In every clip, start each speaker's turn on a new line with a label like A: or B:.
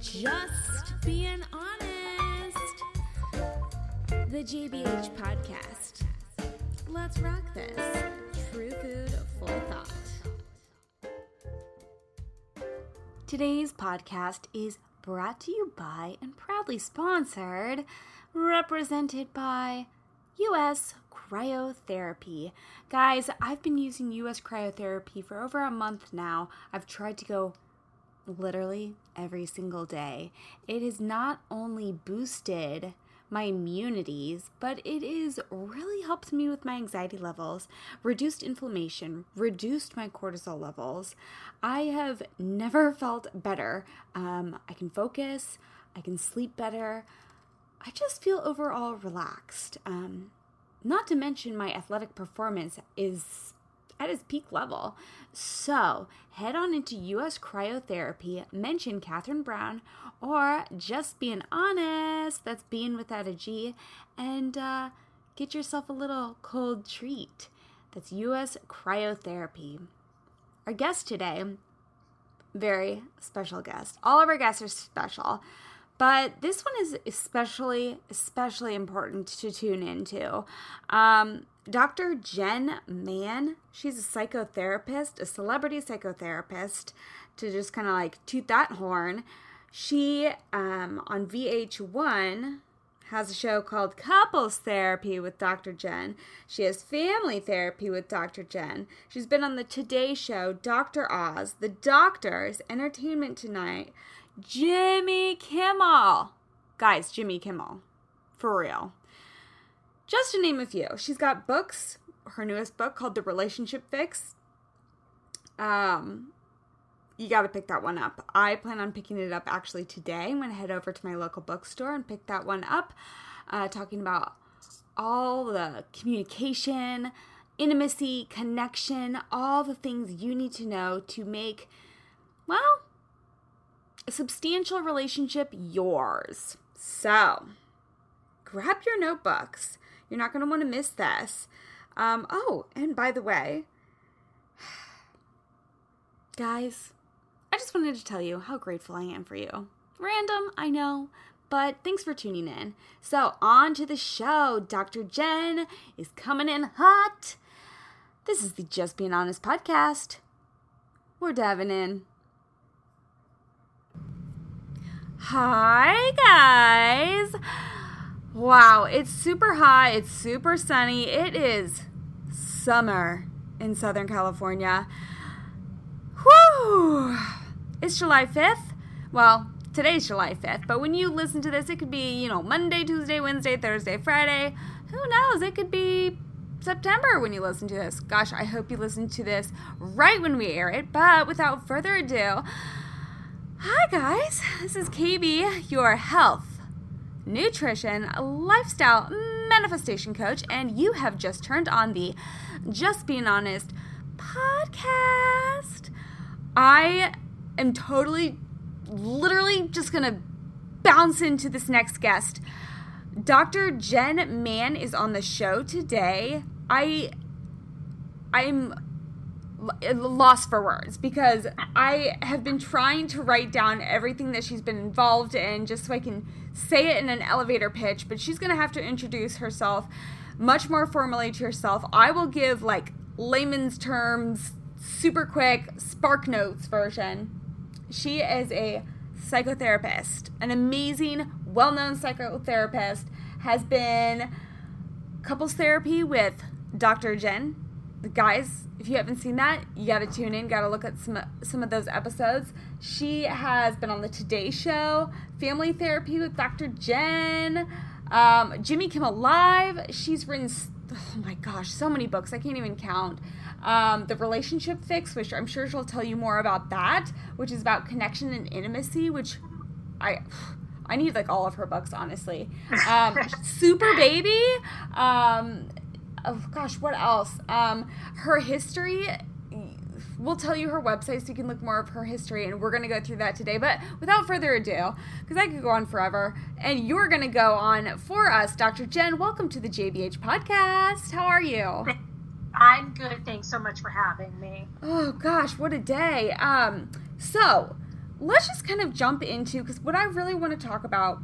A: Just being honest. The JBH podcast. Let's rock this. True food, full thought.
B: Today's podcast is brought to you by and proudly sponsored, represented by US Cryotherapy. Guys, I've been using US Cryotherapy for over a month now. I've tried to go literally every single day. It has not only boosted my immunities, but it is really helped me with my anxiety levels, reduced inflammation, reduced my cortisol levels. I have never felt better. Um, I can focus, I can sleep better. I just feel overall relaxed. Um, not to mention, my athletic performance is at his peak level. So head on into US Cryotherapy, mention Catherine Brown, or just being honest, that's being without a G, and uh, get yourself a little cold treat. That's US Cryotherapy. Our guest today, very special guest. All of our guests are special. But this one is especially, especially important to tune into. Um, Dr. Jenn Mann, she's a psychotherapist, a celebrity psychotherapist, to just kind of like toot that horn. She, um, on VH1, has a show called Couples Therapy with Dr. Jenn. She has Family Therapy with Dr. Jenn. She's been on the Today Show, Dr. Oz, The Doctors, Entertainment Tonight, Jimmy Kimmel. Guys, Jimmy Kimmel. For real. Just to name a few. She's got books. Her newest book called The Relationship Fix. Um, you got to pick that one up. I plan on picking it up actually today. I'm going to head over to my local bookstore and pick that one up, uh, talking about all the communication, intimacy, connection, all the things you need to know to make, well, substantial relationship yours. So, grab your notebooks. You're not going to want to miss this. Um, oh, and by the way, guys, I just wanted to tell you how grateful I am for you. Random, I know, but thanks for tuning in. So, on to the show. Dr. Jenn is coming in hot. This is the Just Being Honest podcast. We're diving in. Hi, guys. Wow, it's super hot. It's super sunny. It is summer in Southern California. Whew! It's July 5th. Well, today's July 5th, but when you listen to this, it could be, you know, Monday, Tuesday, Wednesday, Thursday, Friday. Who knows? It could be September when you listen to this. Gosh, I hope you listen to this right when we air it. But without further ado, Hi, guys. This is KB, your health, nutrition, lifestyle manifestation coach, and you have just turned on the Just Being Honest podcast. I am totally, literally just going to bounce into this next guest. Dr. Jenn Mann is on the show today. I I'm lost for words because I have been trying to write down everything that she's been involved in just so I can say it in an elevator pitch, but she's going to have to introduce herself much more formally to herself. I will give like layman's terms, super quick, spark notes version. She is a psychotherapist, an amazing, well known psychotherapist, has been couples therapy with Dr. Jenn guys, if you haven't seen that, you got to tune in. Got to look at some some of those episodes. She has been on the Today Show, Family Therapy with Dr. Jenn, um, Jimmy Kimmel Live. She's written, oh my gosh, so many books. I can't even count. Um, the Relationship Fix, which I'm sure she'll tell you more about that, which is about connection and intimacy, which I. I need like all of her books, honestly. Um, Super Baby, um, oh gosh, what else? Um, her history. We'll tell you her website so you can look more of her history, and we're going to go through that today. But without further ado, because I could go on forever, and you're going to go on for us, Dr. Jenn. Welcome to the JBH podcast. How are you?
C: I'm good. Thanks so much for having me.
B: Oh gosh, what a day. Um, so let's just kind of jump into because what I really want to talk about.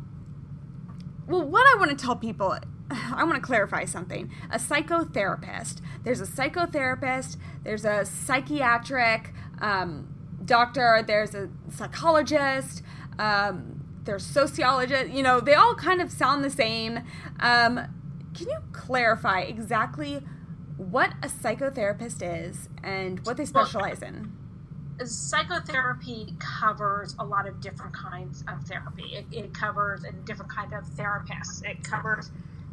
B: Well, what I want to tell people, I want to clarify something. A psychotherapist. There's a psychotherapist. There's a psychiatric um, doctor. There's a psychologist. Um, there's sociologists. You know, they all kind of sound the same. Um, can you clarify exactly what a psychotherapist is and what they specialize in?
C: psychotherapy covers a lot of different kinds of therapy. It, it, covers a different kind of therapists. It covers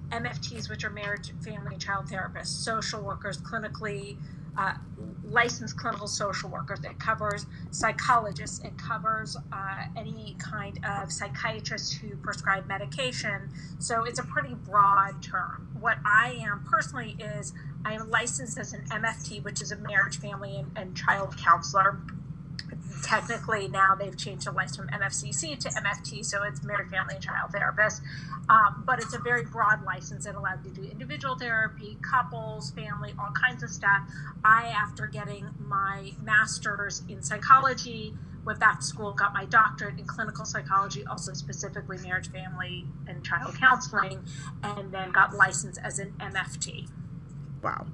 C: MFTs, which are marriage, family, and child therapists, social workers, clinically uh, licensed clinical social workers. It covers psychologists. It covers uh, any kind of psychiatrists who prescribe medication. So it's a pretty broad term. What I am personally is I am licensed as an MFT, which is a marriage, family, and, and child counselor technically now they've changed the license from MFCC to MFT, so it's married family and child therapist. Um, but it's a very broad license that allows you to do individual therapy, couples, family, all kinds of stuff. I, after getting my master's in psychology, with that school, got my doctorate in clinical psychology, also specifically marriage, family, and child counseling, and then got licensed as an MFT.
B: Wow.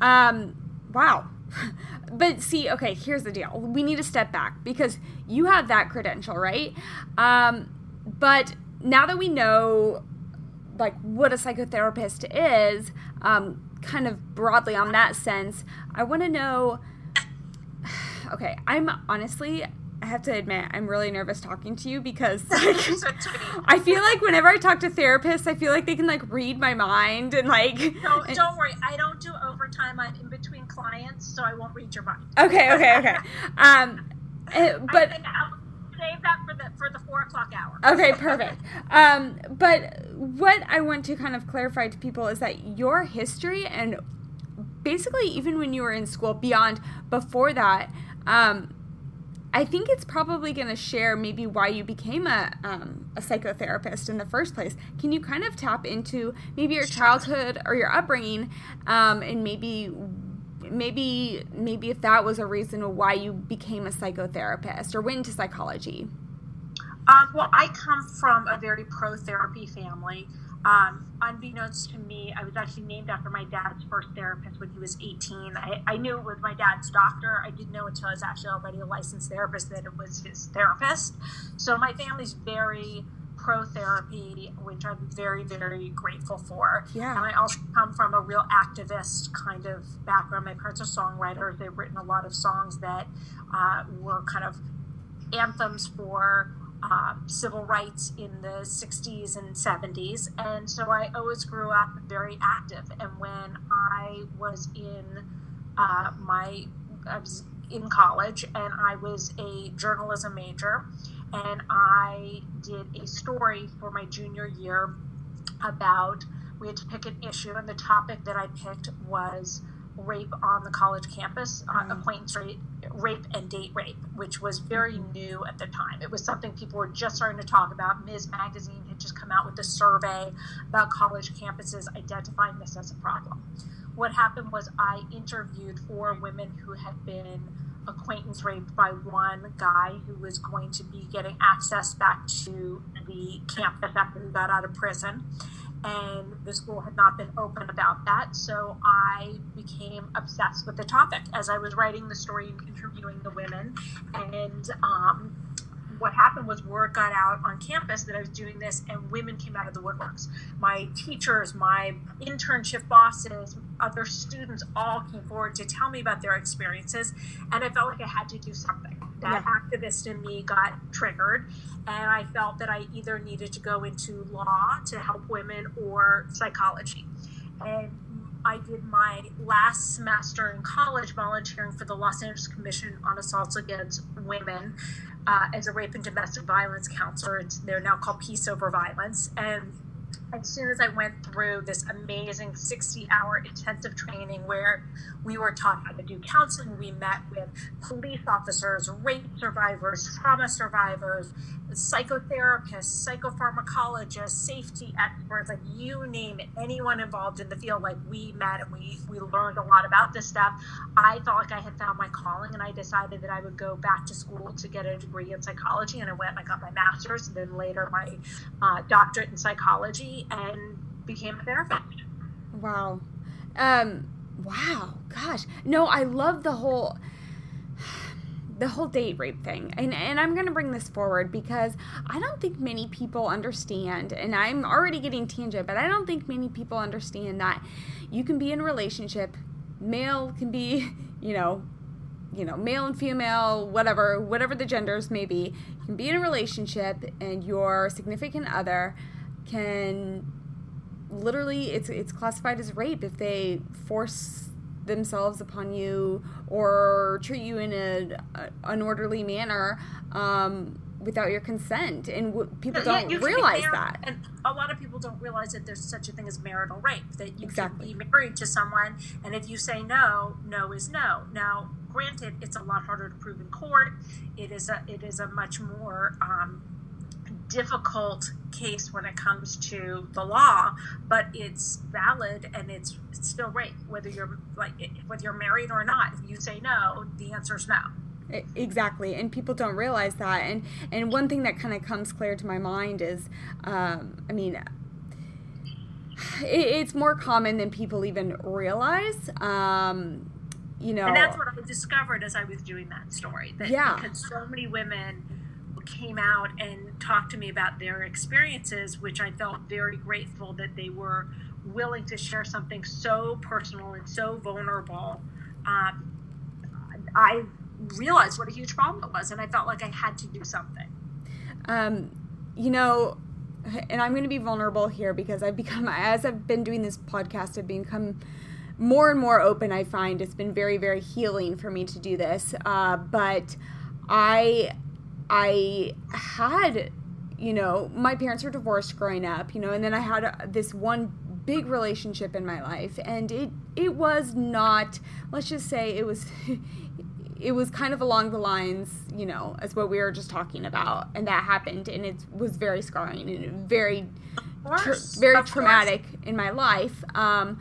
B: Um, wow but see, okay, here's the deal. We need to step back because you have that credential, right? Um, but now that we know like what a psychotherapist is, um, kind of broadly on that sense, I want to know. Okay, I'm honestly I have to admit, I'm really nervous talking to you because like, I feel like whenever I talk to therapists, I feel like they can like read my mind and like.
C: And, don't worry, I don't do overtime. I'm in between clients, so I won't read your mind.
B: Okay, okay, okay. Um, eh, but.
C: Save that for the for the four o'clock hour.
B: Okay, perfect. Um, but what I want to kind of clarify to people is that your history and basically even when you were in school, beyond before that, um, I think it's probably going to share maybe why you became a, um, a psychotherapist in the first place. Can you kind of tap into maybe your childhood or your upbringing, um, and maybe maybe maybe if that was a reason why you became a psychotherapist or went into psychology?
C: Um, well, I come from a very pro therapy family. Um, unbeknownst to me, I was actually named after my dad's first therapist when he was 18. I, I, knew it was my dad's doctor. I didn't know until I was actually already a licensed therapist that it was his therapist. So my family's very pro therapy, which I'm very, very grateful for.
B: Yeah.
C: And I also come from a real activist kind of background. My parents are songwriters. They've written a lot of songs that uh, were kind of anthems for um, civil rights in the 60s and 70s. And so I always grew up very active. And when I was in uh, my, I was in college and I was a journalism major, and I did a story for my junior year about, we had to pick an issue, and the topic that I picked was rape on the college campus, uh, mm. acquaintance rape, rape and date rape, which was very mm-hmm. new at the time. It was something people were just starting to talk about. Ms. Magazine had just come out with a survey about college campuses identifying this as a problem. What happened was I interviewed four women who had been acquaintance raped by one guy who was going to be getting access back to the campus after he got out of prison and the school had not been open about that. So I became obsessed with the topic as I was writing the story and interviewing the women. And um, what happened was word got out on campus that I was doing this, and women came out of the woodworks. My teachers, my internship bosses, other students all came forward to tell me about their experiences, and I felt like I had to do something. That yeah. activist in me got triggered, and I felt that I either needed to go into law to help women or psychology. And I did my last semester in college volunteering for the Los Angeles Commission on Assaults Against Women uh, as a rape and domestic violence counselor. It's, they're now called Peace Over Violence. And as soon as I went through this amazing 60 hour intensive training where we were taught how to do counseling, we met with police officers, rape survivors, trauma survivors, psychotherapists, psychopharmacologists, safety experts, like you name it, anyone involved in the field, like we met and we, we learned a lot about this stuff. I felt like I had found my calling and I decided that I would go back to school to get a degree in psychology. And I went and I got my master's and then later my uh, doctorate in psychology and became a therapist.
B: Wow. Um, wow. Gosh. No, I love the whole the whole date rape thing. And and I'm going to bring this forward because I don't think many people understand and I'm already getting tangent, but I don't think many people understand that you can be in a relationship, male can be, you know, you know, male and female, whatever, whatever the genders may be, you can be in a relationship and your significant other can literally it's it's classified as rape if they force themselves upon you or treat you in an unorderly manner um, without your consent and w- people
C: Yeah,
B: don't realize
C: married-
B: that
C: And a lot of people don't realize that there's such a thing as marital rape, that you
B: Exactly.
C: can be married to someone, and if you say no, no is no. Now, granted, it's a lot harder to prove in court. It is a it is a much more um, difficult case when it comes to the law, but it's valid and it's, it's still rape, whether you're like whether you're married or not. If you say no, the answer is no.
B: Exactly and people don't realize that and and one thing that kind of comes clear to my mind is um, i mean it, it's more common than people even realize um, you know
C: And that's what I discovered as I was doing that story. That
B: Yeah.
C: because so many women came out and talked to me about their experiences, which I felt very grateful that they were willing to share something so personal and so vulnerable. Um, I realized what a huge problem it was, and I felt like I had to do something.
B: um, you know and i'm going to be vulnerable here because i've become as i've been doing this podcast i've become more and more open i find it's been very very healing for me to do this uh, but i i had you know my parents were divorced growing up you know and then i had a, this one big relationship in my life and it it was not let's just say it was it was kind of along the lines, you know, as what we were just talking about, and that happened, and it was very scarring and very, tra- very
C: course.
B: traumatic in my life. Um,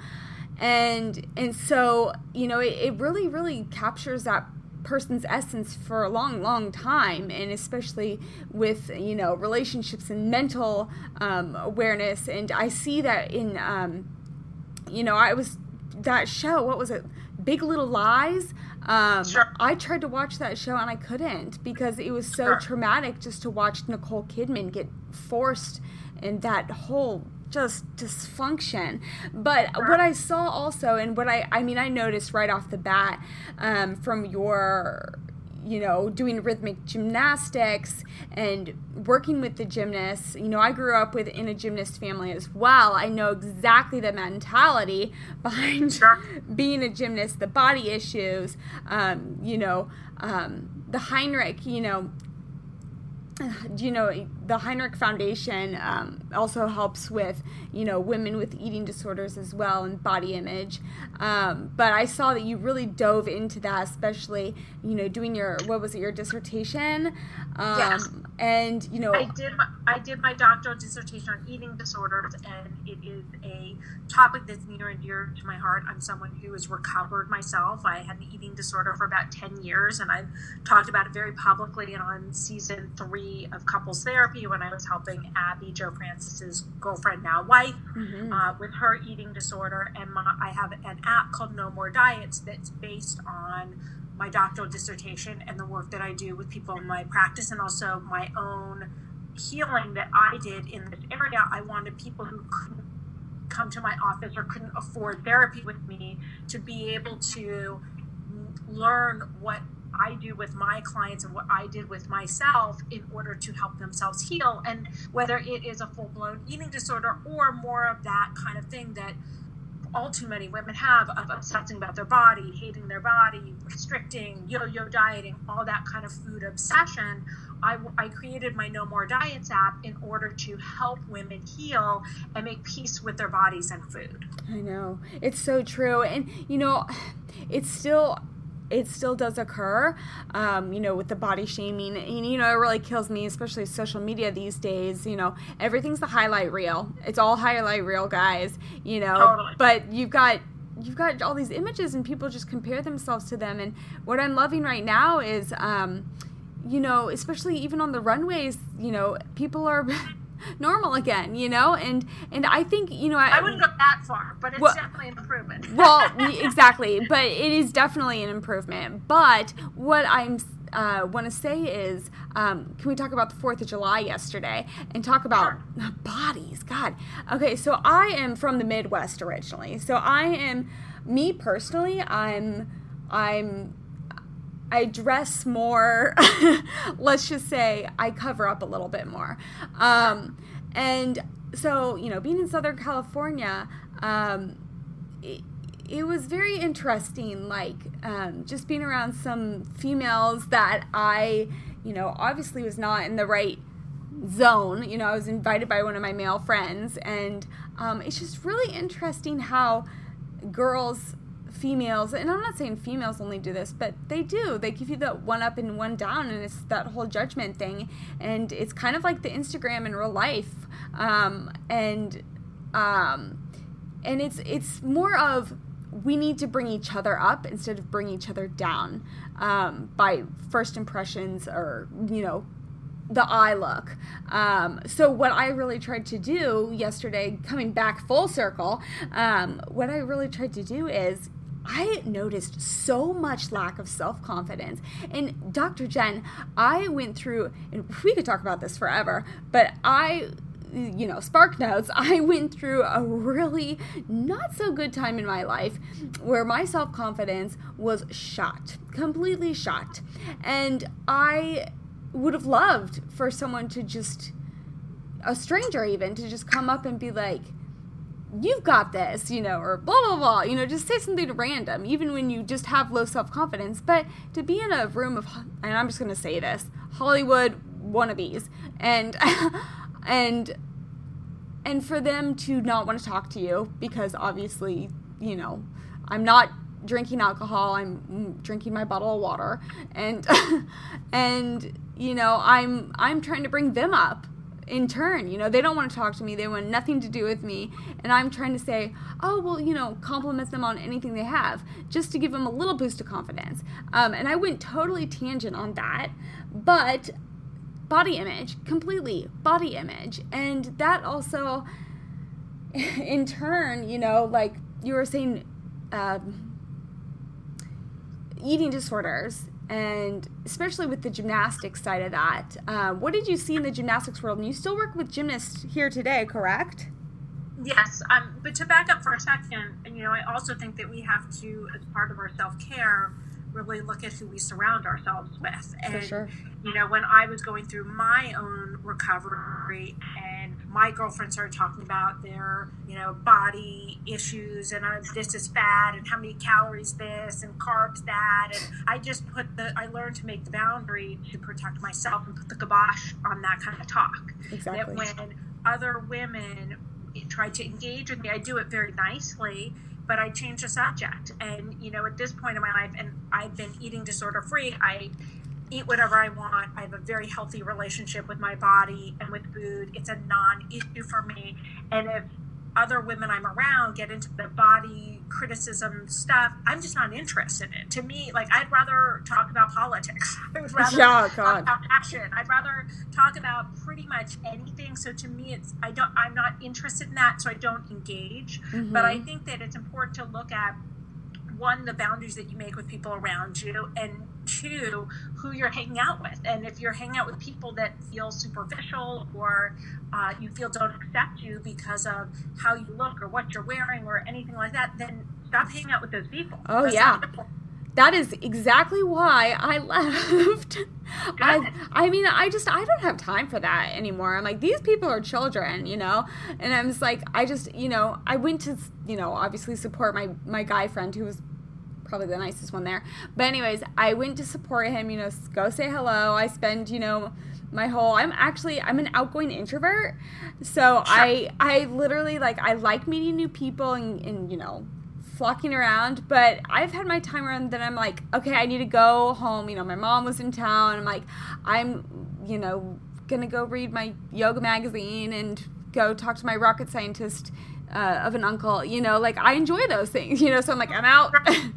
B: and and so you know, it, it really, really captures that person's essence for a long, long time, and especially with you know relationships and mental um, awareness. And I see that in, um, you know, I was that show. What was it? Big Little Lies. Um,
C: Sure.
B: I tried to watch that show and I couldn't because it was so
C: Sure.
B: traumatic just to watch Nicole Kidman get forced in that whole just dysfunction. But
C: Sure.
B: what I saw also, and what I, I mean, I noticed right off the bat um, from your, you know, doing rhythmic gymnastics and working with the gymnasts. You know, I grew up with in a gymnast family as well. I know exactly the mentality behind
C: Sure.
B: being a gymnast, the body issues, um, you know, um, the Heinrich, you know, you know the Heinrich Foundation um, also helps with you know women with eating disorders as well and body image. Um, but I saw that you really dove into that, especially you know doing your what was it your dissertation, um,
C: Yes.
B: and you know
C: I did my I did my doctoral dissertation on eating disorders, and it is a topic that's near and dear to my heart. I'm someone who has recovered myself. I had an eating disorder for about ten years, and I've talked about it very publicly and on season three of Couples Therapy when I was helping Abby, Joe Francis's girlfriend now wife,
B: Mhm.
C: uh, with her eating disorder. And my, I have an app called No More Diets that's based on my doctoral dissertation and the work that I do with people in my practice and also my own healing that I did in this area. I wanted people who couldn't come to my office or couldn't afford therapy with me to be able to learn what I do with my clients and what I did with myself in order to help themselves heal. And whether it is a full blown eating disorder or more of that kind of thing that all too many women have of obsessing about their body, hating their body, restricting, yo yo dieting, all that kind of food obsession, I, I created my No More Diets app in order to help women heal and make peace with their bodies and food.
B: I know. It's so true. And, you know, it's still it still does occur, um, you know, with the body shaming. And, you know, it really kills me, especially social media these days. You know, everything's the highlight reel. It's all highlight reel, guys, you know.
C: Totally.
B: But you've got you've got all these images and people just compare themselves to them and what i'm loving right now is um, you know especially even on the runways you know people are normal again you know? And and i think you know i,
C: I wouldn't go that far but it's
B: Well-
C: definitely an improvement.
B: well exactly but it is definitely an improvement. But what i'm uh, want to say is um, can we talk about the fourth of july yesterday and talk about bodies? God. Okay so i am from the midwest originally. So i am me personally i'm i'm I dress more. let's just say I cover up a little bit more. Um, and so, you know, being in Southern California, um, it, it was very interesting, like um, just being around some females that I, you know, obviously was not in the right zone. You know, I was invited by one of my male friends, and um, it's just really interesting how girls females and i'm not saying females only do this but they do they give you the one up and one down and it's that whole judgment thing and it's kind of like the instagram in real life um, and um, and it's it's more of we need to bring each other up instead of bring each other down um, by first impressions or you know the eye look. Um, so what I really tried to do yesterday, coming back full circle, um, what I really tried to do is I noticed so much lack of self confidence. And Dr. Jenn, I went through, and we could talk about this forever, but I you know, Spark Notes, I went through a really not so good time in my life where my self confidence was shot, completely shot. And I would have loved for someone to just, a stranger even, to just come up and be like, you've got this, you know, or blah, blah, blah, you know, just say something random, even when you just have low self confidence. But to be in a room of, and I'm just going to say this, Hollywood wannabes, and, and, and for them to not want to talk to you because obviously, you know, I'm not drinking alcohol, I'm mm, drinking my bottle of water, and, and, you know, I'm, I'm trying to bring them up in turn. You know, they don't want to talk to me. They want nothing to do with me. And I'm trying to say, oh, well, you know, compliment them on anything they have just to give them a little boost of confidence. Um, and I went totally tangent on that. But body image, completely body image. And that also, in turn, you know, like you were saying, um, eating disorders and especially with the gymnastics side of that. Uh, what did you see in the gymnastics world? And you still work with gymnasts here today, correct?
C: Yes, um, but to back up for a second, and you know, I also think that we have to, as part of our self care, really look at who we surround ourselves with. And
B: sure.
C: you know, when I was going through my own recovery, and my girlfriend started talking about their, you know, body issues, and uh, this is fat, and how many calories this, and carbs that, and I just put the, I learned to make the boundary to protect myself and put the kibosh on that kind of talk.
B: Exactly.
C: That when other women tried to engage with me, I do it very nicely, but I change the subject. And you know, at this point in my life, and I've been eating disorder free. I eat whatever I want. I have a very healthy relationship with my body and with food. It's a non-issue for me. And if other women I'm around get into the body criticism stuff, I'm just not interested in it. To me, like I'd rather talk about politics. I would rather
B: Yeah,
C: talk
B: God.
C: about fashion. I'd rather talk about pretty much anything. So to me, it's I don't I'm not interested in that, so I don't engage. Mm-hmm. But I think that it's important to look at one the boundaries that you make with people around you and two who you're hanging out with and if you're hanging out with people that feel superficial or uh, you feel don't accept you because of how you look or what you're wearing or anything like that then stop hanging out with those people
B: Oh,
C: That's
B: yeah. That is exactly why I left. I, I mean, I just I don't have time for that anymore. I'm like these people are children, you know, and I'm just like I just you know I went to you know obviously support my my guy friend who was probably the nicest one there. But anyways, I went to support him, you know, go say hello. I spend, you know, my whole I'm actually I'm an outgoing introvert. So I I literally like I like meeting new people and, and you know flocking around, but I've had my time around that I'm like, okay, I need to go home. You know, my mom was in town. I'm like, I'm, you know, gonna go read my yoga magazine and go talk to my rocket scientist uh, of an uncle. You know, like I enjoy those things. You know, so I'm like, I'm out.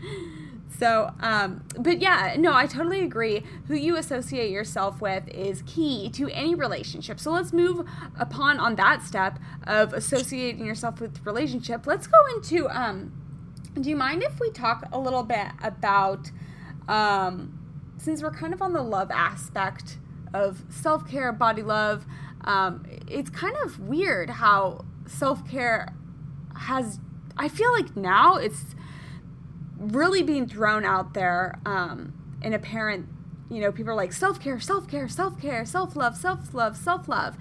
B: So, um, but yeah, no, I totally agree. Who you associate yourself with is key to any relationship. So let's move upon on that step of associating yourself with relationship. Let's go into. Um, do you mind if we talk a little bit about, um, since we're kind of on the love aspect of self care, body love? Um, it's kind of weird how self care has. I feel like now it's really being thrown out there um, in apparent you know people are like self-care self-care self-care self-love self-love self-love.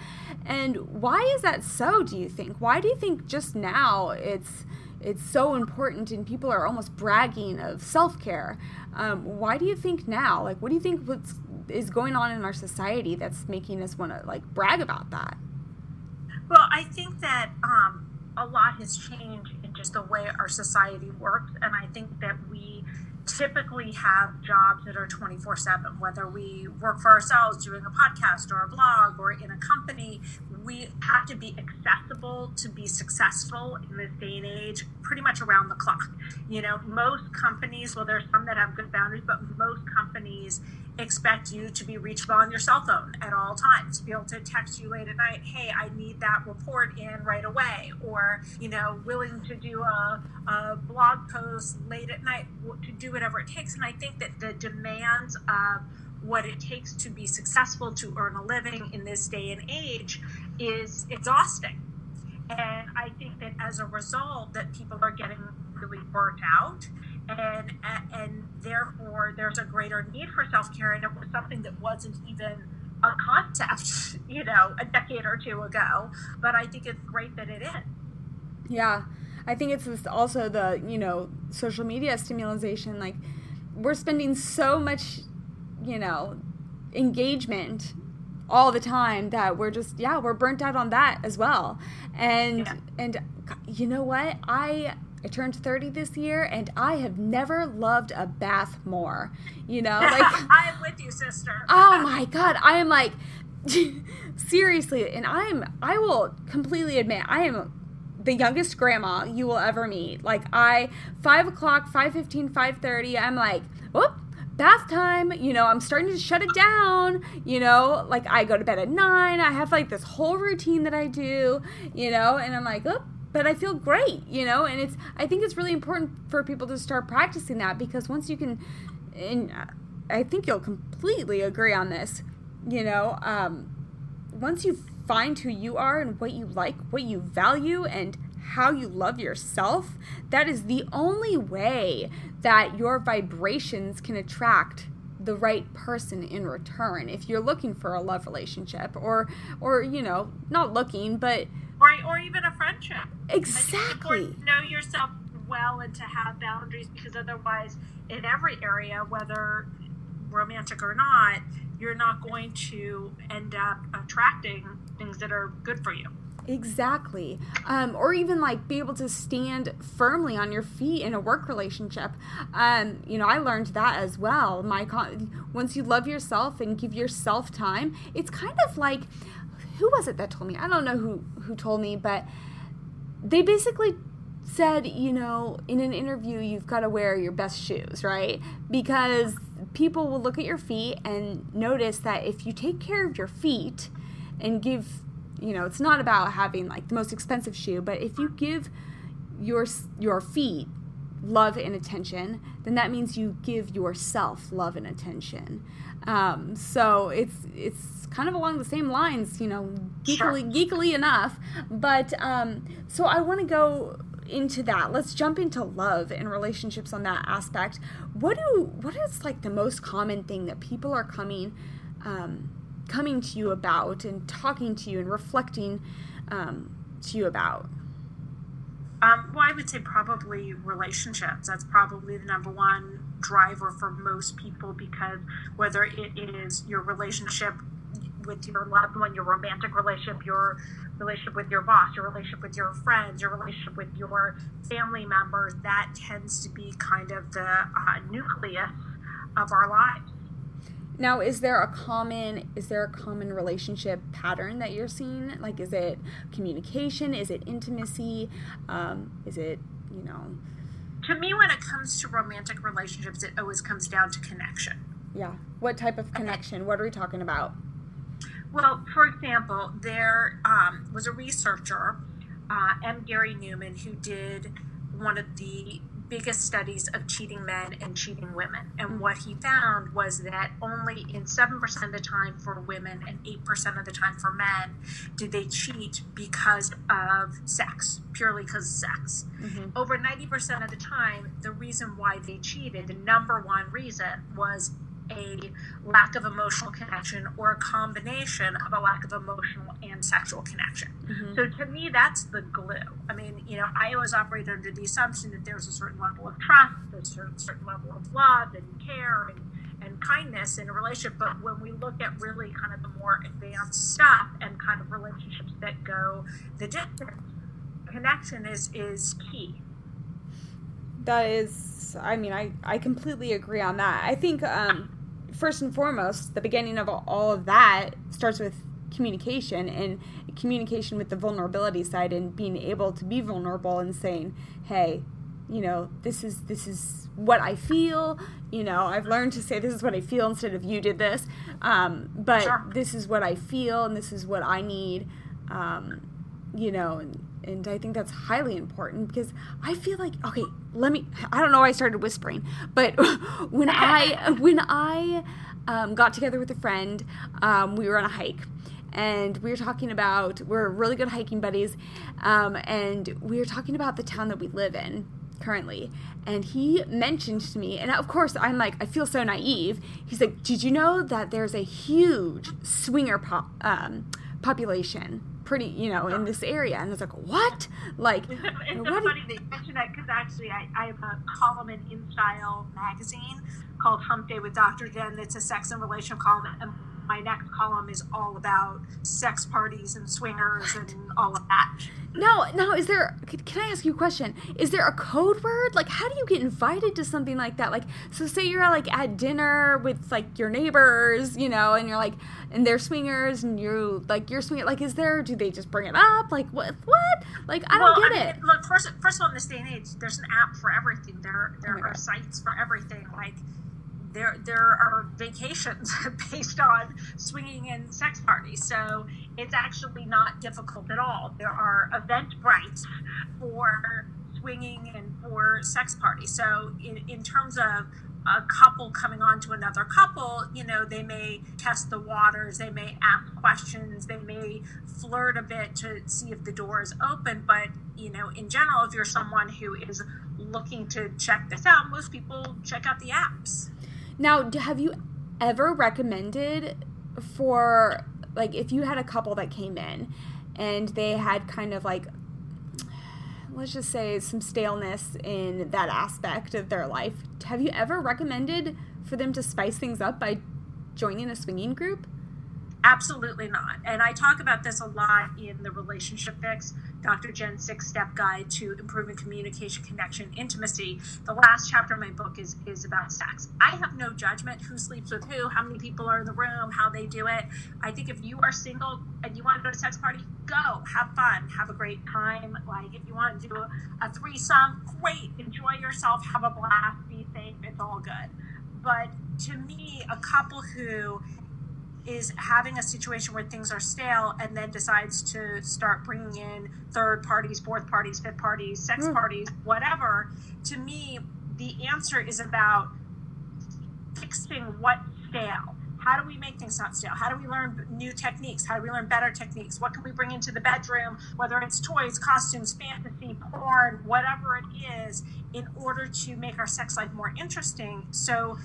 B: And why is that so do you think? Why do you think just now it's it's so important and people are almost bragging of self-care? Um, why do you think now? Like what do you think what's is going on in our society that's making us want to like brag about that?
C: Well i think that um, a lot has changed in just the way our society works. And I think that we typically have jobs that are 24 7 whether we work for ourselves doing a podcast or a blog or in a company we have to be accessible to be successful in this day and age pretty much around the clock you know most companies well there's some that have good boundaries but most companies expect you to be reachable on your cell phone at all times, to be able to text you late at night, hey, I need that report in right away, or, you know, willing to do a, a blog post late at night, to do whatever it takes. And I think that the demands of what it takes to be successful to earn a living in this day and age is exhausting. And I think that as a result, that people are getting really burnt out and and therefore there's a greater need for self-care. And it was something that wasn't even a concept you know a decade or two ago. But i think it's great that it is.
B: Yeah. I think it's also the you know social media stimulation. Like we're spending so much you know engagement all the time that we're just yeah we're burnt out on that as well and yeah. and you know what i I turned 30 this year and I have never loved a bath more. You know, like
C: I am with you, sister.
B: oh my god, I am like seriously, and I'm I will completely admit I am the youngest grandma you will ever meet. Like I five o'clock, 5.15, 5.30, I'm like, whoop, bath time you know i'm starting to shut it down you know like i go to bed at nine i have like this whole routine that i do you know and i'm like oh but I feel great, you know, and it's I think it's really important for people to start practicing that because once you can and I think you'll completely agree on this, you know, um, once you find who you are and what you like, what you value and how you love yourself, that is the only way that your vibrations can attract the right person in return if you're looking for a love relationship or or you know not looking but
C: or, or even a friendship.
B: Exactly.
C: know yourself well and to have boundaries because otherwise, in every area, whether romantic or not, you're not going to end up attracting things that are good for you.
B: Exactly. Um, or even like be able to stand firmly on your feet in a work relationship. Um, you know, I learned that as well. My con- once you love yourself and give yourself time, it's kind of like who was it that told me? I don't know who who told me, but they basically said, you know, in an interview, you've got to wear your best shoes, right? Because people will look at your feet and notice that if you take care of your feet and give, you know, it's not about having like the most expensive shoe, but if you give your your feet love and attention, then that means you give yourself love and attention. Um, so it's it's kind of along the same lines, you know, geekily geekily enough. But um, so I want to go into that. Let's jump into love and relationships on that aspect. What do what is like the most common thing that people are coming um, coming to you about and talking to you and reflecting um, to you about?
C: Um, well, I would say probably relationships. That's probably the number one driver for most people because whether it is your relationship with your loved one, your romantic relationship, your relationship with your boss, your relationship with your friends, your relationship with your family members, that tends to be kind of the uh, nucleus of our lives.
B: Now, is there a common is there a common relationship pattern that you're seeing? Like, is it communication? Is it intimacy? Um, is it you know?
C: To me, when it comes to romantic relationships, it always comes down to connection.
B: Yeah. What type of connection? What are we talking about?
C: Well, for example, there um, was a researcher, uh, M. Gary Neuman, who did one of the biggest studies of cheating men and cheating women. And what he found was that only in 7% of the time for women and 8% of the time for men did they cheat because of sex, purely because of sex. Mm-hmm. Over 90% of the time, the reason why they cheated, the number one reason, was a lack of emotional connection or a combination of a lack of emotional and sexual connection. Mm-hmm. So to me, that's the glue. I mean, you know, I always operate under the assumption that there's a certain level of trust, there's a certain level of love and care and, and kindness in a relationship. But when we look at really kind of the more advanced stuff and kind of relationships that go the distance, connection is is key.
B: That is, I mean, I, I completely agree on that. I think um, first and foremost, the beginning of all of that starts with communication and communication with the vulnerability side and being able to be vulnerable and saying, "Hey, you know, this is this is what I feel. You know, I've learned to say this is what I feel instead of you did this. Um, but sure. this is what I feel and this is what I need. Um, you know, and and I think that's highly important because I feel like okay, let me. I don't know why I started whispering, but when I when I um, got together with a friend, um, we were on a hike. And we were talking about, we're really good hiking buddies, um, and we were talking about the town that we live in currently. And he mentioned to me, and of course, I'm like, I feel so naive. He's like, Did you know that there's a huge swinger pop, um, population pretty, you know, in this area. And it's like, what? Like,
C: it's so what funny that you mentioned that because actually I, I have a column in InStyle magazine called Hump Day with Dr. Jenn. It's a sex and relationship column. And my next column is all about sex parties and swingers and all of that.
B: Now, now, is there? Can I ask you a question? Is there a code word? Like, how do you get invited to something like that? Like, so say you're like at dinner with like your neighbors, you know, and you're like, and they're swingers, and you like you're swinging. Like, is there? Do they just bring it up? Like, what? What? Like, I don't get I mean, it.
C: Look, first, first of all, in this day and age, there's an app for everything. There, there oh are God. sites for everything. Like there there are vacations based on swinging and sex parties so it's actually not difficult at all there are event eventbrite for swinging and for sex parties so in, in terms of a couple coming on to another couple, you know, they may test the waters, they may ask questions, they may flirt a bit to see if the door is open. But, you know, in general, if you're someone who is looking to check this out, most people check out the apps.
B: Now, have you ever recommended for like if you had a couple that came in and they had kind of like let's just say some staleness in that aspect of their life, have you ever recommended for them to spice things up by joining a swinging group?
C: Absolutely not. And I talk about this a lot in the Relationship Fix, Dr. Jenn's six step guide to improving communication, connection, intimacy. The last chapter of my book is, is about sex. I have no judgment who sleeps with who, how many people are in the room, how they do it. I think if you are single and you want to go to a sex party, go, have fun, have a great time. Like if you want to do a, a threesome, great, enjoy yourself, have a blast, be safe, it's all good. But to me, a couple who is having a situation where things are stale and then decides to start bringing in third parties, fourth parties, fifth parties, sex mm. parties, whatever. To me, the answer is about fixing what's stale. How do we make things not stale? How do we learn new techniques? How do we learn better techniques? What can we bring into the bedroom, whether it's toys, costumes, fantasy, porn, whatever it is, in order to make our sex life more interesting? So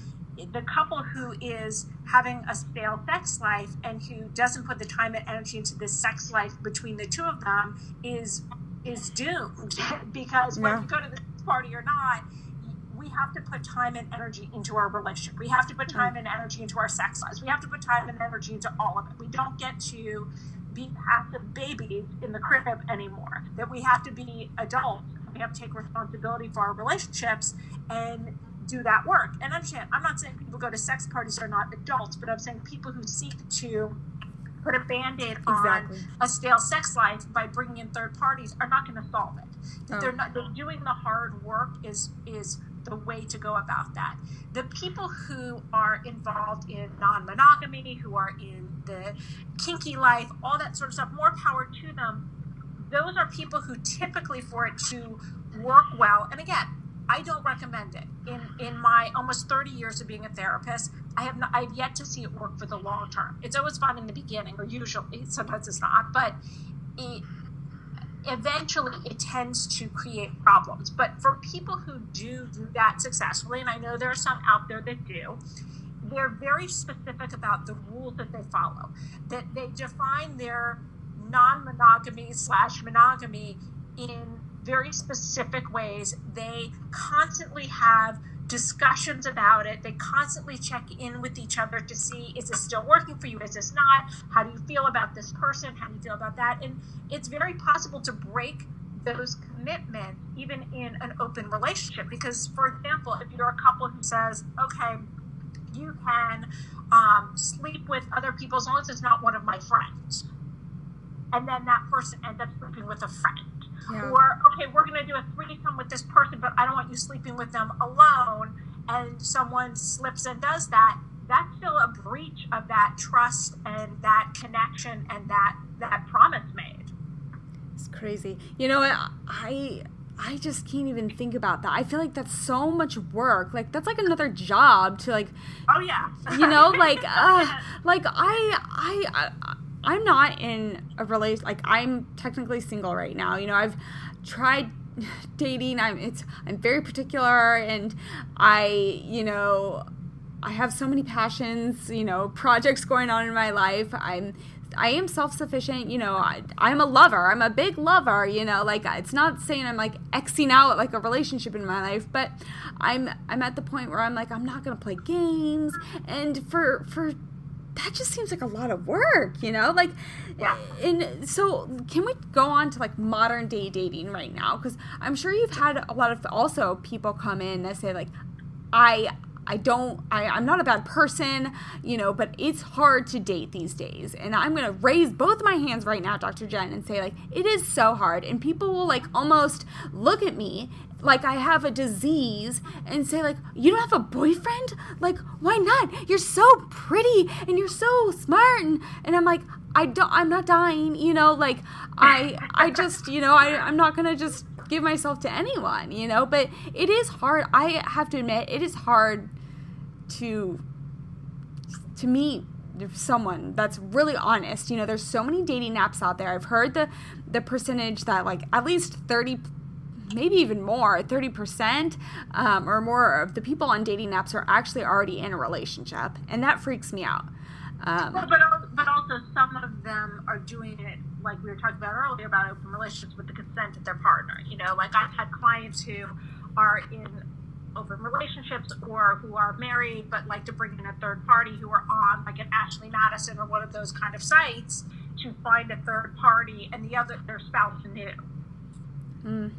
C: the couple who is having a stale sex life and who doesn't put the time and energy into the sex life between the two of them is is doomed because whether you go to the party or not we have to put time and energy into our relationship. We have to put time and energy into our sex lives. We have to put time and energy into all of it. We don't get to be passive babies in the crib anymore. That we have to be adults. We have to take responsibility for our relationships and do that work. And understand, I'm not saying people go to sex parties are not adults, but I'm saying people who seek to put a band-aid exactly. on a stale sex life by bringing in third parties are not going to solve it. Oh. They're not they're doing the hard work is is the way to go about that. The people who are involved in non-monogamy, who are in the kinky life, all that sort of stuff, more power to them. Those are people who typically for it to work well. And again, I don't recommend it. In in my almost 30 years of being a therapist, I have not, I've yet to see it work for the long term. It's always fun in the beginning, or usually sometimes it's not, but it, eventually it tends to create problems. But for people who do do that successfully, and I know there are some out there that do, they're very specific about the rules that they follow. That they define their non-monogamy slash monogamy in very specific ways. They constantly have discussions about it. They constantly check in with each other to see is this still working for you? Is this not? How do you feel about this person? How do you feel about that? And it's very possible to break those commitments even in an open relationship. Because, for example, if you're a couple who says, okay, you can um, sleep with other people as long as it's not one of my friends, and then that person ends up sleeping with a friend yeah. Or, okay, we're going to do a threesome with this person, but I don't want you sleeping with them alone. And someone slips and does that. That's still a breach of that trust and that connection and that that promise made.
B: It's crazy. You know, I I just can't even think about that. I feel like that's so much work. Like that's like another job to like.
C: Oh yeah.
B: you know, like uh, like I I. I I'm not in a relation like I'm technically single right now. You know, I've tried dating. I'm it's I'm very particular and I, you know, I have so many passions, you know, projects going on in my life. I'm I am self-sufficient, you know, I, I'm a lover. I'm a big lover, you know, like it's not saying I'm like Xing out like a relationship in my life, but I'm I'm at the point where I'm like I'm not going to play games and for for that just seems like a lot of work, you know? Like, yeah. And so, can we go on to like modern day dating right now? Because I'm sure you've had a lot of also people come in that say like, I I don't I, I'm not a bad person, you know, but it's hard to date these days. And I'm gonna raise both my hands right now, Dr. Jenn, and say like it is so hard. And people will like almost look at me like I have a disease and say like you don't have a boyfriend? Like why not? You're so pretty and you're so smart and, and I'm like I don't I'm not dying, you know, like I I just, you know, I I'm not going to just give myself to anyone, you know, but it is hard. I have to admit it is hard to to meet someone that's really honest. You know, there's so many dating apps out there. I've heard the the percentage that like at least 30 maybe even more 30% um, or more of the people on dating apps are actually already in a relationship and that freaks me out
C: um, well, but, but also some of them are doing it like we were talking about earlier about open relationships with the consent of their partner you know like i've had clients who are in open relationships or who are married but like to bring in a third party who are on like an ashley madison or one of those kind of sites to find a third party and the other their spouse knew mm.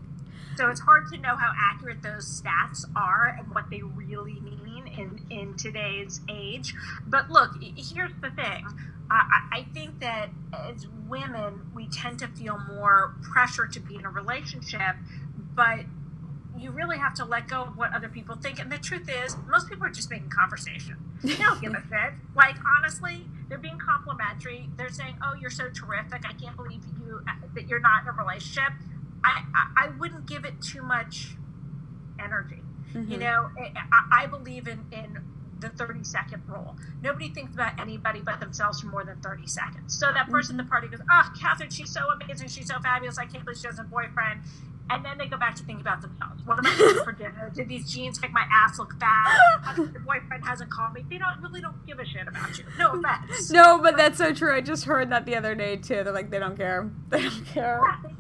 C: So it's hard to know how accurate those stats are and what they really mean in, in today's age. But look, here's the thing. I, I think that as women, we tend to feel more pressure to be in a relationship, but you really have to let go of what other people think. And the truth is, most people are just making conversation. They don't give a shit. Like, honestly, they're being complimentary. They're saying, oh, you're so terrific. I can't believe you uh, that you're not in a relationship. I, I, wouldn't give it too much energy. Mm-hmm. You know, I, I believe in, in the 30 second rule. Nobody thinks about anybody but themselves for more than 30 seconds. So that person in the mm-hmm. party goes, Oh, Catherine, she's so amazing. She's so fabulous. I can't believe she has a boyfriend. And then they go back to thinking about themselves. What am I doing for dinner? Did these jeans make my ass look fat? The boyfriend hasn't called me. They don't really don't give a shit about you. No offense.
B: No, but that's so true. I just heard that the other day too. They're like, they don't care. They don't care.
C: Yeah,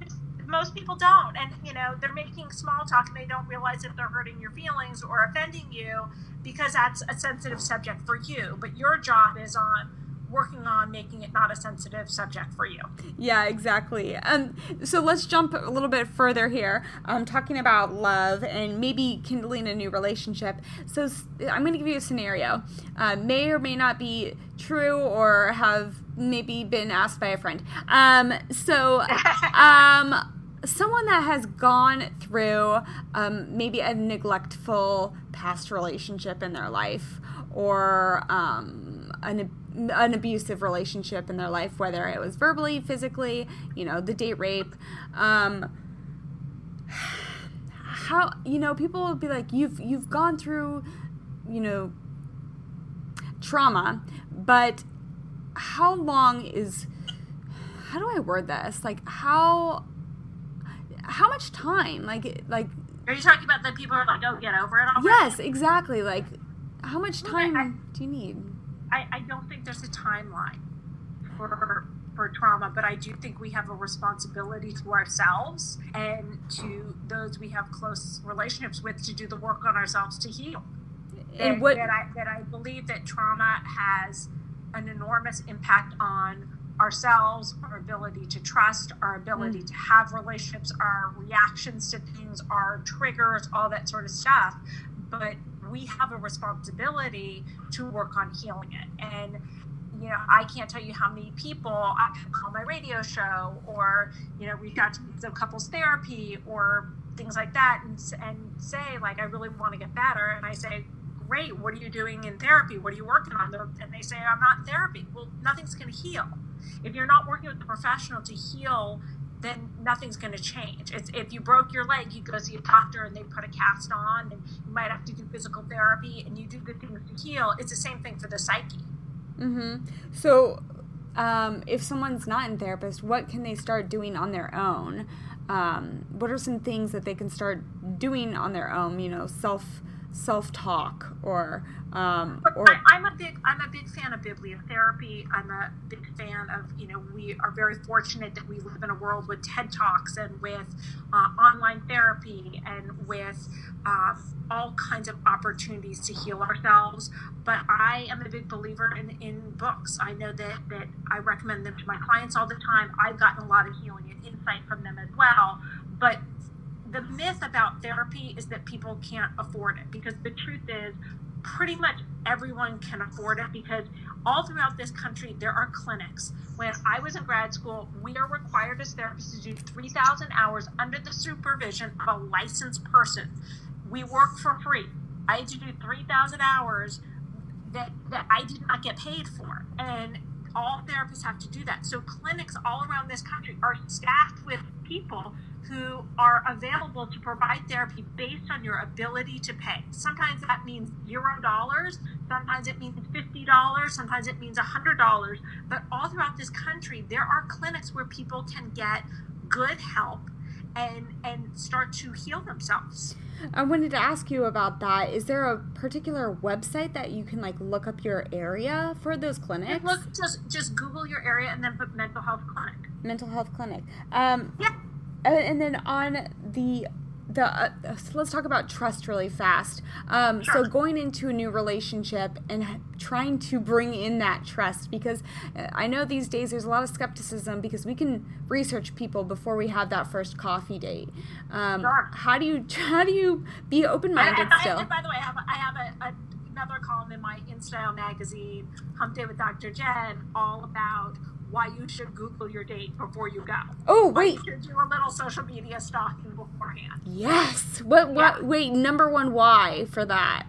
C: most people don't and you know they're making small talk and they don't realize that they're hurting your feelings or offending you because that's a sensitive subject for you but your job is on working on making it not a sensitive subject for you.
B: Yeah, exactly. Um, so let's jump a little bit further here. Um, talking about love and maybe kindling a new relationship. So I'm going to give you a scenario. Uh, may or may not be true or have maybe been asked by a friend. Um, so, um, someone that has gone through um, maybe a neglectful past relationship in their life or um, an an abusive relationship in their life, whether it was verbally, physically, you know, the date rape. Um, how you know people will be like, you've you've gone through, you know, trauma, but how long is how do I word this? Like how how much time? Like like
C: Are you talking about the people who are like, oh get over it
B: already? Yes, exactly. Like how much time I, do you need?
C: I, I don't think there's a timeline for for trauma, but I do think we have a responsibility to ourselves and to those we have close relationships with to do the work on ourselves to heal. And that, what that I that I believe that trauma has an enormous impact on ourselves, our ability to trust, our ability mm. to have relationships, our reactions to things, our triggers, all that sort of stuff. But we have a responsibility to work on healing it. And you know, I can't tell you how many people I call my radio show or, you know, reach out to some couples therapy or things like that and, and say, like, I really want to get better. And I say, great, what are you doing in therapy? What are you working on? And they say, I'm not in therapy. Well, nothing's going to heal. If you're not working with a professional to heal then nothing's going to change. It's, if you broke your leg, you go see a doctor and they put a cast on, and you might have to do physical therapy, and you do good things to heal. It's the same thing for the psyche.
B: Mm-hmm. So, um, if someone's not in therapist, what can they start doing on their own? Um, what are some things that they can start doing on their own? You know, self self talk or um, or
C: I, am a big I'm a big fan of bibliotherapy. I'm a big fan of you know we are very fortunate that we live in a world with TED talks and with uh, online therapy and with uh, all kinds of opportunities to heal ourselves. But I am a big believer in, in books. I know that that I recommend them to my clients all the time. I've gotten a lot of healing and insight from them as well. But the myth about therapy is that people can't afford it because the truth is pretty much everyone can afford it because all throughout this country there are clinics. When i was in grad school we are required as therapists to do 3000 hours under the supervision of a licensed person. We work for free. I had to do 3000 hours that, that i did not get paid for and all therapists have to do that. So clinics all around this country are staffed with people who are available to provide therapy based on your ability to pay. Sometimes that means zero dollars, sometimes it means fifty dollars, sometimes it means a hundred dollars. But all throughout this country, there are clinics where people can get good help and and start to heal themselves.
B: I wanted to ask you about that. Is there a particular website that you can like look up your area for those clinics?
C: Look, just just Google your area and then put mental health clinic.
B: Mental health clinic. Um,
C: yeah
B: and then on the the uh, so let's talk about trust really fast. Um, sure. So going into a new relationship and trying to bring in that trust because uh, I know these days there's a lot of skepticism because we can research people before we have that first coffee date. Um, sure. How do you how do you be open minded still? I,
C: by the way, I have, I have a, a, another column in my InStyle magazine, Hump Day with Dr. Jenn, all about why you should Google your date before you go.
B: Oh wait,
C: you should do a little social media stalking beforehand.
B: Yes. What? What? Yeah. Wait. Number one, why for that?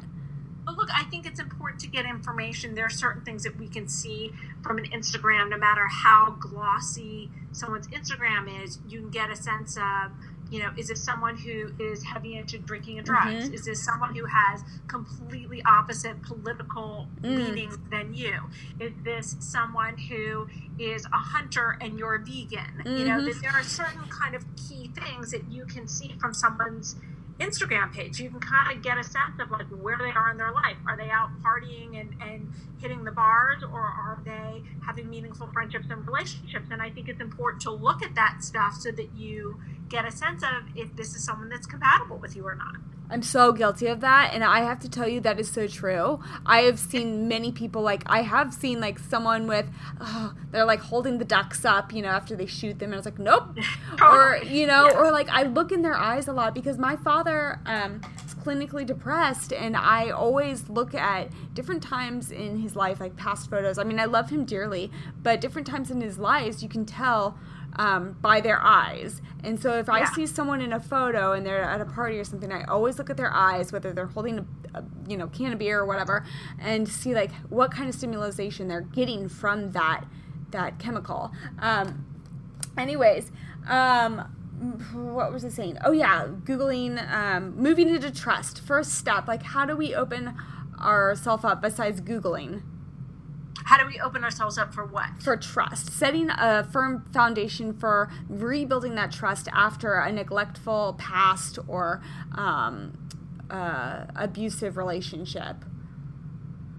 C: Well, look, I think it's important to get information. There are certain things that we can see from an Instagram, no matter how glossy someone's Instagram is. You can get a sense of you know, is this someone who is heavy into drinking and drugs? Mm-hmm. Is this someone who has completely opposite political mm. leanings than you? Is this someone who is a hunter and you're a vegan? Mm-hmm. You know, mm-hmm. that there are certain kind of key things that you can see from someone's Instagram page. You can kind of get a sense of like where they are in their life. Are they out partying and, and hitting the bars or are they having meaningful friendships and relationships? And I think it's important to look at that stuff so that you get a sense of if this is someone that's compatible with you or not.
B: I'm so guilty of that, and I have to tell you that is so true. I have seen many people like I have seen like someone with oh, they're like holding the ducks up, you know, after they shoot them, and I was like, nope, or you know, or like I look in their eyes a lot because my father um, is clinically depressed, and I always look at different times in his life, like past photos. I mean, I love him dearly, but different times in his lives, you can tell um, by their eyes. And so if I see someone in a photo and they're at a party or something, I always look at their eyes, whether they're holding a, a you know can of beer or whatever, and see like what kind of stimulation they're getting from that that chemical. Um, anyways, um, what was I saying? Oh yeah, googling um, moving into trust. First step, like how do we open ourselves up besides googling?
C: How do we open ourselves up for what?
B: For trust. Setting a firm foundation for rebuilding that trust after a neglectful past or um, uh, abusive relationship.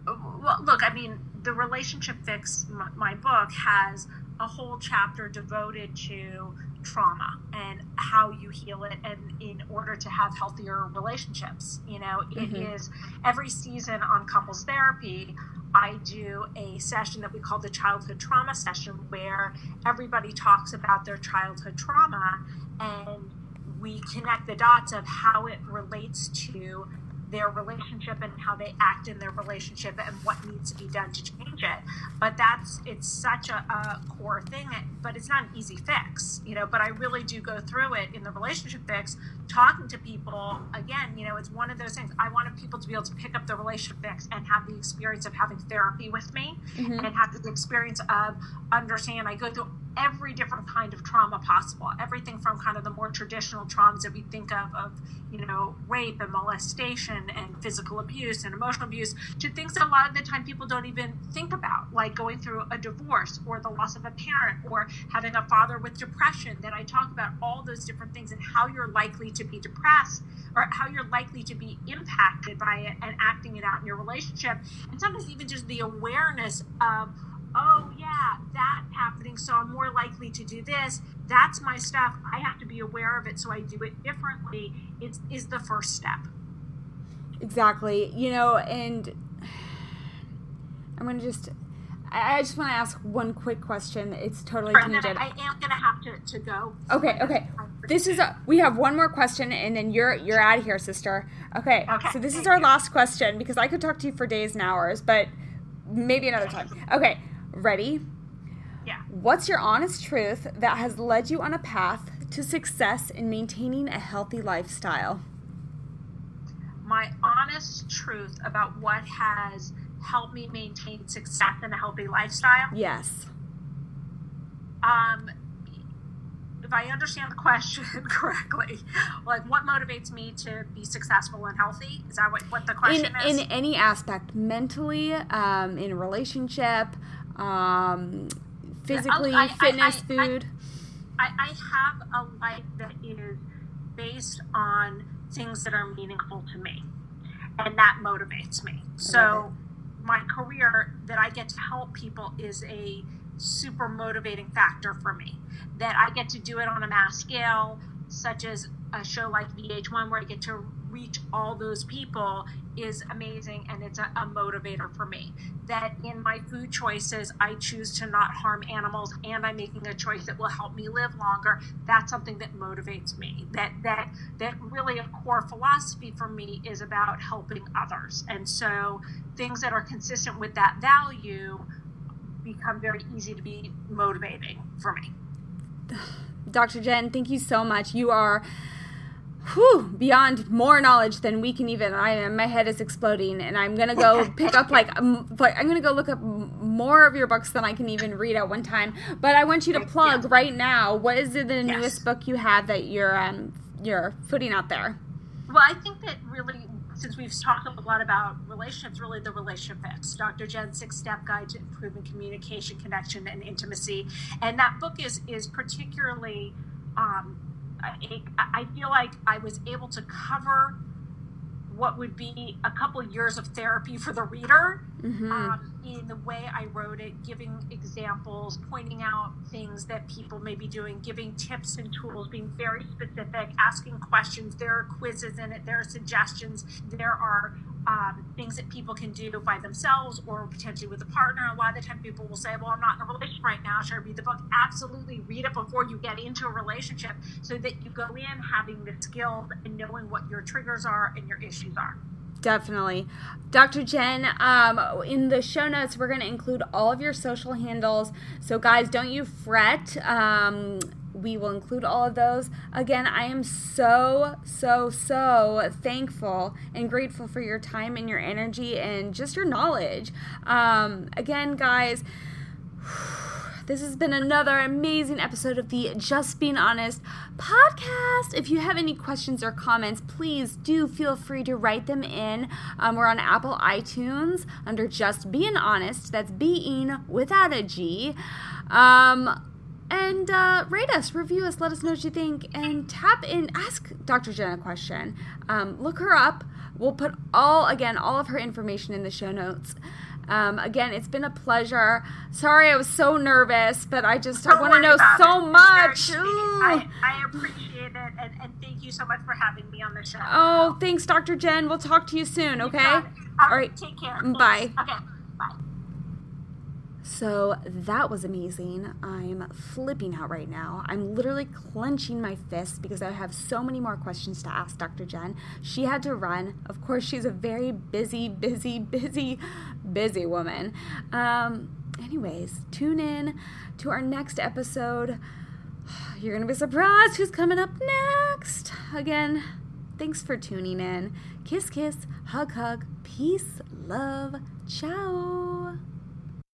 C: Well, look, I mean, the Relationship Fix, my, my book, has a whole chapter devoted to trauma and how you heal it and in order to have healthier relationships you know it mm-hmm. is every season on couples therapy I do a session that we call the childhood trauma session where everybody talks about their childhood trauma and we connect the dots of how it relates to their relationship and how they act in their relationship and what needs to be done to change it. But that's it's such a, a, core thing, but it's not an easy fix, you know. But I really do go through it in the relationship fix, talking to people. Again, you know, it's one of those things. I wanted people to be able to pick up the relationship fix and have the experience of having therapy with me, mm-hmm. and have the experience of understand. I go through every different kind of trauma possible. Everything from kind of the more traditional traumas that we think of, of you know, rape and molestation and physical abuse and emotional abuse, to things that a lot of the time people don't even think about, like going through a divorce or the loss of a parent or having a father with depression. That I talk about all those different things and how you're likely to be depressed or how you're likely to be impacted by it and acting it out in your relationship. And sometimes even just the awareness of oh yeah that happening so i'm more likely to do this that's my stuff i have to be aware of it so i do it differently it is the first step
B: exactly you know and i'm gonna just I just want to ask one quick question. It's totally
C: tangent. I am gonna have to, to go.
B: Okay, okay. This is a, we have one more question, and then you're you're out of here, sister. Okay. Okay. So this is our you. last question because I could talk to you for days and hours, but maybe another time. Okay. Ready?
C: Yeah.
B: What's your honest truth that has led you on a path to success in maintaining a healthy lifestyle?
C: My honest truth about what has helped me maintain success in a healthy lifestyle?
B: Yes.
C: Um, if I understand the question correctly, like what motivates me to be successful and healthy? Is that what, what the question
B: in, is? In any aspect, mentally, um, in relationship, um, physically, I, fitness, I, I, food.
C: I, I have a life that is based on things that are meaningful to me, and that motivates me. So, my career that I get to help people is a super motivating factor for me. That I get to do it on a mass scale, such as a show like VH1, where I get to reach all those people is amazing and it's a, a, motivator for me. That in my food choices, I choose to not harm animals and I'm making a choice that will help me live longer. That's something that motivates me. That that that really a core philosophy for me is about helping others. And so things that are consistent with that value become very easy to be motivating for me.
B: Dr. Jenn, thank you so much. You are whew, beyond more knowledge than we can even. I am. my head is exploding, and I'm gonna go pick up like like I'm gonna go look up more of your books than I can even read at one time. But I want you to plug yeah. right now. What is the yes. newest book you have that you're um you're putting out there?
C: Well, I think that really since we've talked a lot about relationships, really the relationship fix, Dr. Jenn's six step guide to improving communication, connection, and intimacy. And that book is is particularly um, I, I feel like I was able to cover what would be a couple years of therapy for the reader mm-hmm. um, in the way I wrote it, giving examples, pointing out things that people may be doing, giving tips and tools, being very specific, asking questions. There are quizzes in it, there are suggestions, there are um, things that people can do by themselves or potentially with a partner. A lot of the time, people will say, Well, I'm not in a relationship right now. Should I read the book? Absolutely read it before you get into a relationship so that you go in having the skills and knowing what your triggers are and your issues are.
B: Definitely. Dr. Jenn, um, in the show notes, we're going to include all of your social handles. So, guys, don't you fret. Um, we will include all of those. Again, I am so, so, so thankful and grateful for your time and your energy and just your knowledge. Um, again, guys, this has been another amazing episode of the Just Being Honest podcast. If you have any questions or comments, please do feel free to write them in. Um, we're on Apple iTunes under Just Being Honest. That's being without a G. Um, and uh, rate us, review us, let us know what you think, and tap in, ask Dr. Jenn a question. Um, look her up. We'll put all, again, all of her information in the show notes. Um, again, it's been a pleasure. Sorry, I was so nervous, but I just I want to know so
C: it.
B: much.
C: I, I, appreciate it, and, and, thank you so much for having me on the show.
B: Oh, thanks, Dr. Jenn. We'll talk to you soon, okay? All
C: right. Take care.
B: Bye.
C: Okay.
B: So that was amazing. I'm flipping out right now. I'm literally clenching my fists because I have so many more questions to ask Dr. Jenn. She had to run. Of course, she's a very busy, busy, busy, busy woman. Um, anyways, tune in to our next episode. You're going to be surprised who's coming up next. Again, thanks for tuning in. Kiss, kiss, hug, hug, peace, love, ciao.